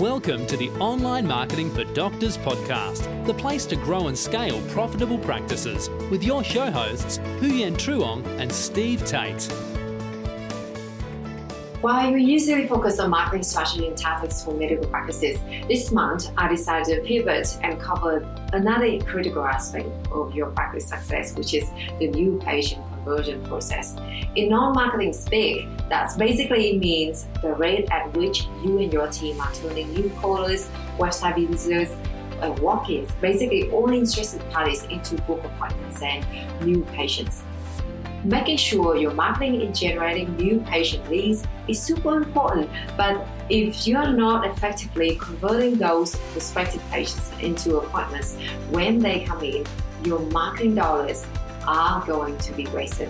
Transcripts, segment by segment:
Welcome to the Online Marketing for Doctors podcast, the place to grow and scale profitable practices with your show hosts, Huyen Truong and Steve Tate. While we usually focus on marketing strategy and tactics for medical practices, this month I decided to pivot and cover another critical aspect of your practice success, which is the new patient conversion process. In non-marketing speak, that basically means the rate at which you and your team are turning new callers, website visitors, and walk-ins, basically all interested parties into book appointments and new patients. Making sure your marketing is generating new patient leads is super important, but if you are not effectively converting those prospective patients into appointments when they come in, your marketing dollars are going to be wasted.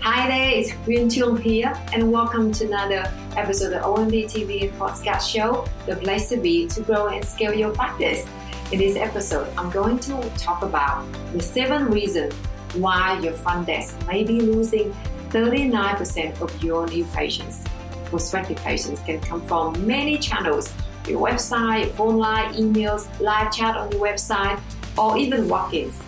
Hi there, it's Huyen Truong here, and welcome to another episode of OMD TV Podcast Show, the place to be to grow and scale your practice. In this episode, I'm going to talk about the seven reasons why your front desk may be losing 39% of your new patients. Prospective patients can come from many channels your website, phone line, emails, live chat on your website, or even walk ins.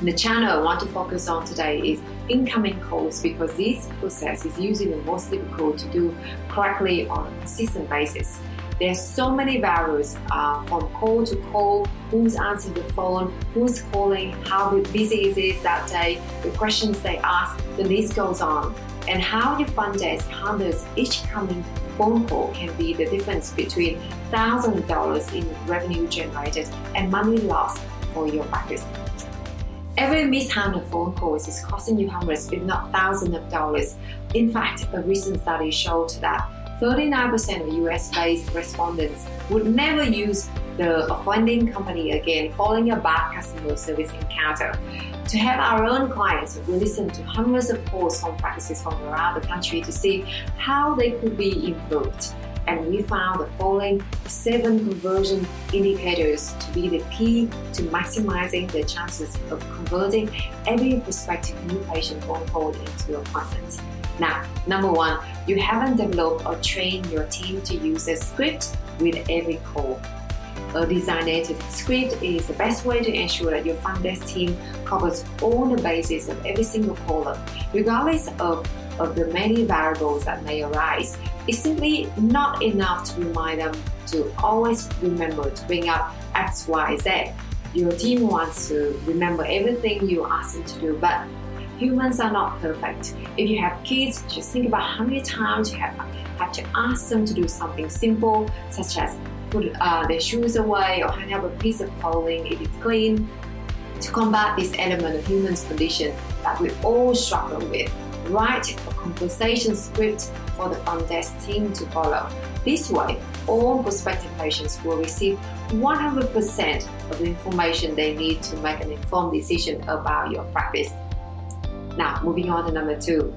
The channel I want to focus on today is incoming calls because this process is usually the most difficult to do correctly on a consistent basis. There's so many variables uh, from call to call, who's answering the phone, who's calling, how busy is it that day, the questions they ask, the list goes on. And how your front desk handles each coming phone call can be the difference between thousands of dollars in revenue generated and money lost for your practice. Every mishandled phone call is costing you hundreds, if not thousands of dollars. In fact, a recent study showed that 39% of US based respondents would never use the offending company again following a bad customer service encounter. To have our own clients, we listened to hundreds of calls from practices from around the country to see how they could be improved and we found the following seven conversion indicators to be the key to maximizing the chances of converting every prospective new patient phone call into your appointment. Now, number one, you haven't developed or trained your team to use a script with every call. A designated script is the best way to ensure that your front desk team covers all the bases of every single caller, regardless of, of the many variables that may arise. It's simply not enough to remind them to always remember to bring up X, Y, Z. Your team wants to remember everything you ask them to do, but humans are not perfect. If you have kids, just think about how many times you have, have to ask them to do something simple, such as put uh, their shoes away or hang up a piece of clothing if it's clean. To combat this element of human's condition that we all struggle with, write a conversation script for the desk team to follow. This way, all prospective patients will receive 100% of the information they need to make an informed decision about your practice. Now, moving on to number two.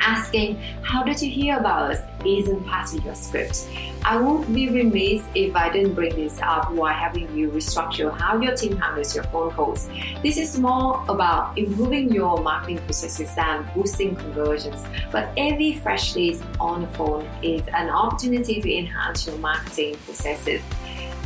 Asking, How did you hear about us? isn't part of your script. I would be remiss if I didn't bring this up while having you restructure how your team handles your phone calls. This is more about improving your marketing processes than boosting conversions. But every fresh lead on the phone is an opportunity to enhance your marketing processes.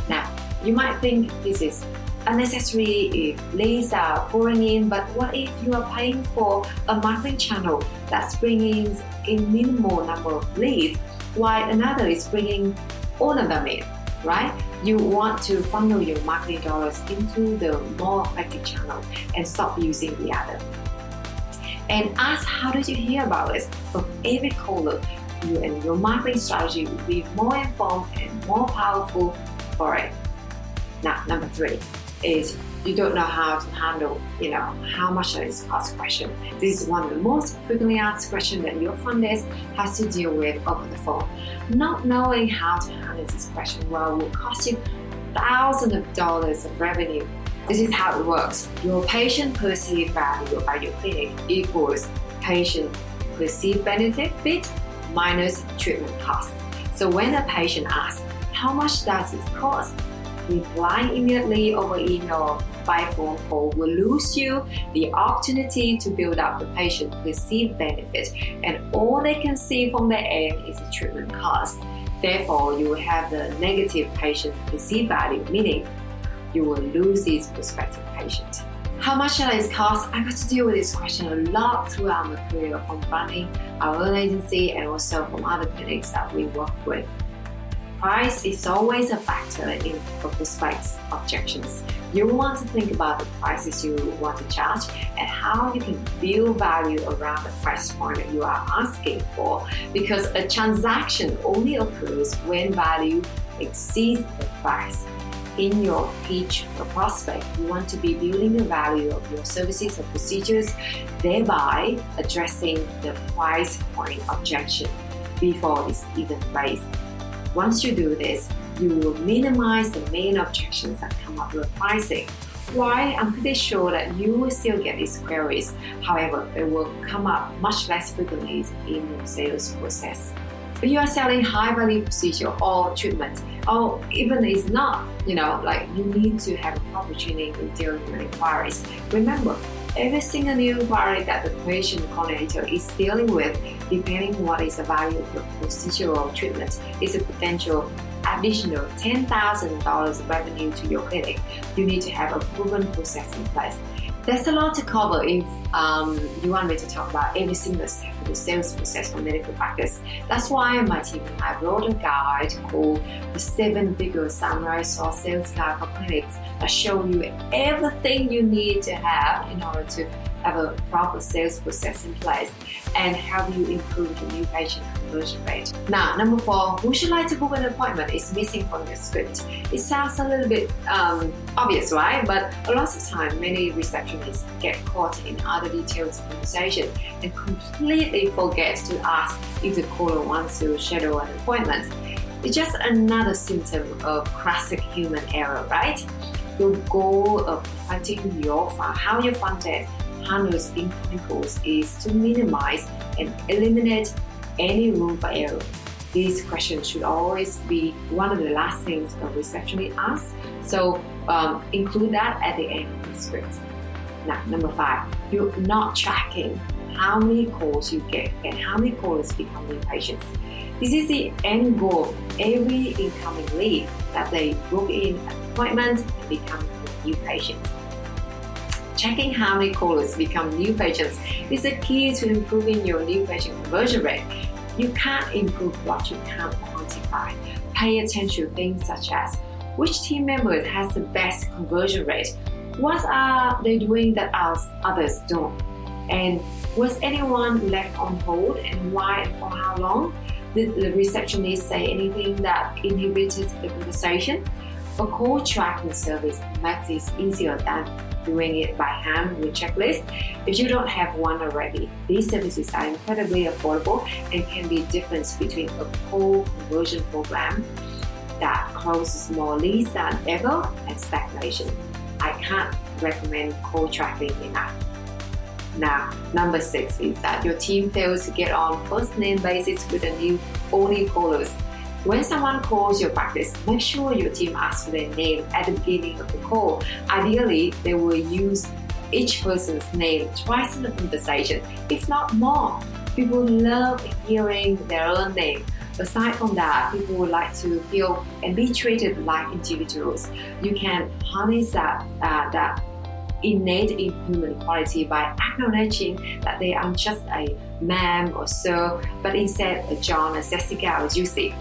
Now, you might think this is unnecessary eh, if leads are pouring in, but what if you are paying for a marketing channel that's bringing in minimal number of leads, while another is bringing all of them in, right? You want to funnel your marketing dollars into the more effective channel and stop using the other. And ask how did you hear about us from every caller. You and your marketing strategy will be more informed and more powerful for it. Now, number three, is you don't know how to handle, you know, how much is cost question. This is one of the most frequently asked questions that your desk has to deal with over the phone. Not knowing how to handle this question well will cost you thousands of dollars of revenue. This is how it works. Your patient perceived value by your clinic equals patient perceived benefit minus treatment cost. So when a patient asks, how much does it cost? Replying immediately over email by phone call will lose you the opportunity to build up the patient perceived benefit and all they can see from the end is the treatment cost. Therefore, you will have the negative patient perceived value, meaning you will lose this prospective patient. How much does this cost? I got to deal with this question a lot throughout my career from running our own agency and also from other clinics that we work with. Price is always a factor in prospects objections. You want to think about the prices you want to charge and how you can build value around the price point that you are asking for because a transaction only occurs when value exceeds the price in your pitch or prospect, you want to be building the value of your services or procedures, thereby addressing the price point objection before it's even raised. Once you do this, you will minimize the main objections that come up with pricing. Why? I'm pretty sure that you will still get these queries. However, they will come up much less frequently in your sales process. If you are selling high value procedure or treatment, or even it's not, you know, like you need to have a proper training in dealing with inquiries. Remember, every single new inquiry that the patient coordinator is dealing with, depending what is the value of your procedural treatment, is a potential additional $10,000 revenue to your clinic. You need to have a proven process in place. There's a lot to cover if um, you want me to talk about every single step of the sales process for medical practice. That's why my team and I wrote a guide called the Seven Figure Samurai Sword Sales Guide for Clinics that show you everything you need to have in order to have a proper sales process in place and help you improve the new patient conversion rate. Now, number four, would you like to book an appointment is missing from the script. It sounds a little bit um, obvious, right? But a lot of time, many receptionists get caught in other details of conversation and completely forget to ask if the caller wants to schedule an appointment. It's just another symptom of classic human error, right? Your goal of perfecting your how you front desk incoming calls is to minimize and eliminate any room for error. These questions should always be one of the last things a receptionist asks, so um, include that at the end of the script. Now, number five, you're not tracking how many calls you get and how many become new patients. This is the end goal every incoming lead that they book in an appointment and become a new patient. Checking how many callers become new patients is a key to improving your new patient conversion rate. You can't improve what you can't quantify. Pay attention to things such as which team member has the best conversion rate, what are they doing that others don't, and was anyone left on hold and why and for how long? Did the receptionist say anything that inhibited the conversation? A call tracking service makes this easier than doing it by hand with checklist. If you don't have one already, these services are incredibly affordable and can be the difference between a call conversion program that closes more leads than ever and stagnation. I can't recommend call tracking enough. Now, number six is that your team fails to get on first name basis with the new only callers when someone calls your practice, make sure your team asks for their name at the beginning of the call. Ideally, they will use each person's name twice in the conversation, if not more. People love hearing their own name. Aside from that, people would like to feel and be treated like individuals. You can harness that uh, that innate human quality by acknowledging that they aren't just a ma'am or sir, but instead a John, a Jessica, or Juicy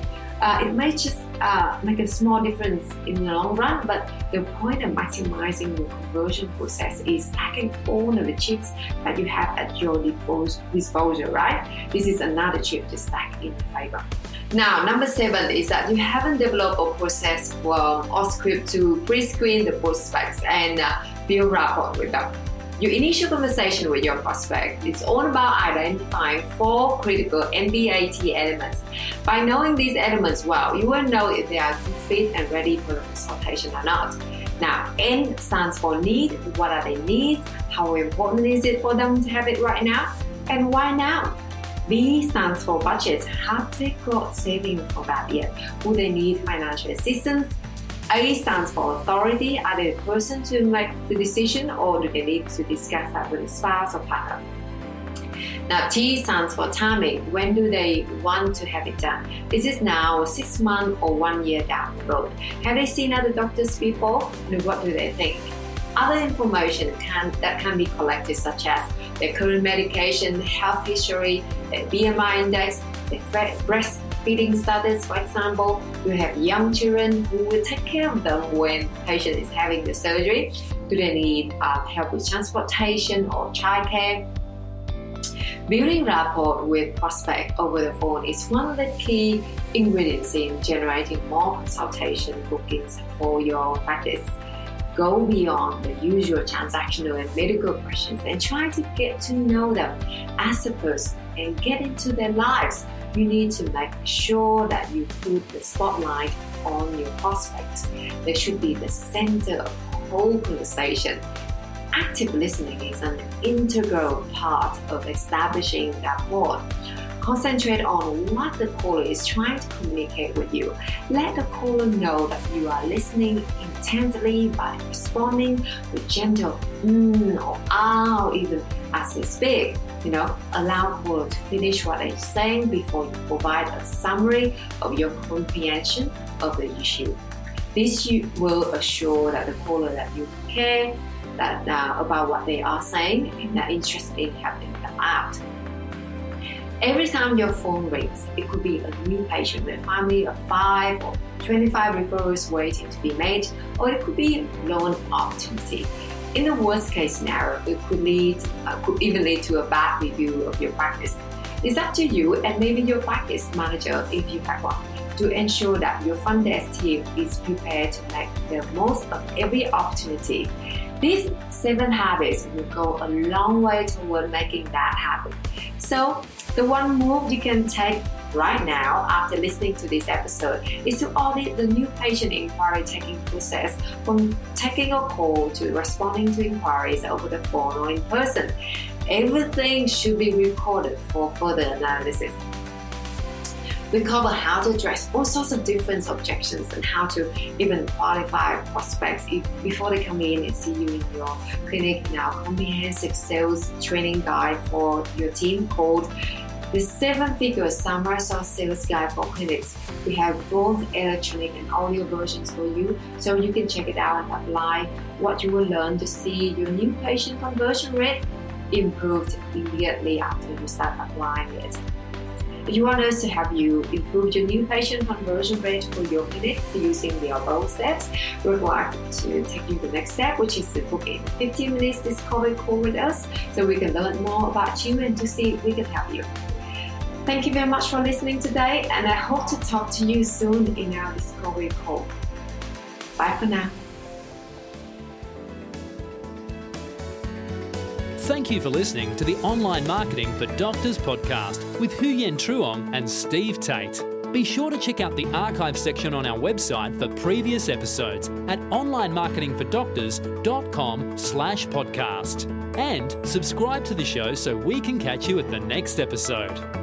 uh, it may just uh, make a small difference in the long run, but the point of maximizing the conversion process is stacking all of the chips that you have at your disposal, right? This is another chip to stack in favor. Now, number seven is that you haven't developed a process from or script to pre-screen the prospects and uh, build rapport with them. Your initial conversation with your prospect is all about identifying four critical NBAT elements. By knowing these elements well, you will know if they are fit and ready for the consultation or not. Now, N stands for need. What are their needs? How important is it for them to have it right now? And why now? B stands for budget. Have they got savings for that yet? Will they need financial assistance? A stands for authority. They the person to make the decision or do they need to discuss that with a spouse or partner? Now, T stands for timing. When do they want to have it done? Is it now, six months, or one year down the road? Have they seen other doctors before? And what do they think? Other information can, that can be collected, such as their current medication, health history, their BMI index, their breastfeeding status, for example. You have young children who will take care of them when patient is having the surgery. Do they need uh, help with transportation or childcare? Building rapport with prospect over the phone is one of the key ingredients in generating more consultation bookings for your practice go beyond the usual transactional and medical questions and try to get to know them as a person and get into their lives. You need to make sure that you put the spotlight on your prospect. They should be the center of the whole conversation. Active listening is an integral part of establishing that rapport. Concentrate on what the caller is trying to communicate with you. Let the caller know that you are listening intently by responding with gentle mm or ah or even as they speak. You know, allow the caller to finish what they're saying before you provide a summary of your comprehension of the issue. This will assure that the caller that you care that uh, about what they are saying and are interested in helping them out. Every time your phone rings, it could be a new patient with a family of 5 or 25 referrals waiting to be made, or it could be loan opportunity. In the worst case scenario, it could lead, uh, could even lead to a bad review of your practice. It's up to you and maybe your practice manager, if you have one, to ensure that your front desk team is prepared to make the most of every opportunity. These seven habits will go a long way toward making that happen. So the one move you can take right now after listening to this episode is to audit the new patient inquiry taking process from taking a call to responding to inquiries over the phone or in person. Everything should be recorded for further analysis. We cover how to address all sorts of different objections and how to even qualify prospects if, before they come in and see you in your clinic. Now, comprehensive sales training guide for your team called the seven figure Sauce Sales Guide for Clinics. We have both electronic and audio versions for you, so you can check it out and apply what you will learn to see your new patient conversion rate improved immediately after you start applying it. You want us to help you improve your new patient conversion rate for your clinics using the above steps, we're glad to take you to the next step, which is to book a 15 minutes discovery call with us so we can learn more about you and to see if we can help you. Thank you very much for listening today, and I hope to talk to you soon in our Discovery Call. Bye for now. Thank you for listening to the Online Marketing for Doctors podcast with Huyen Truong and Steve Tate. Be sure to check out the archive section on our website for previous episodes at onlinemarketingfordoctors.com slash podcast. And subscribe to the show so we can catch you at the next episode.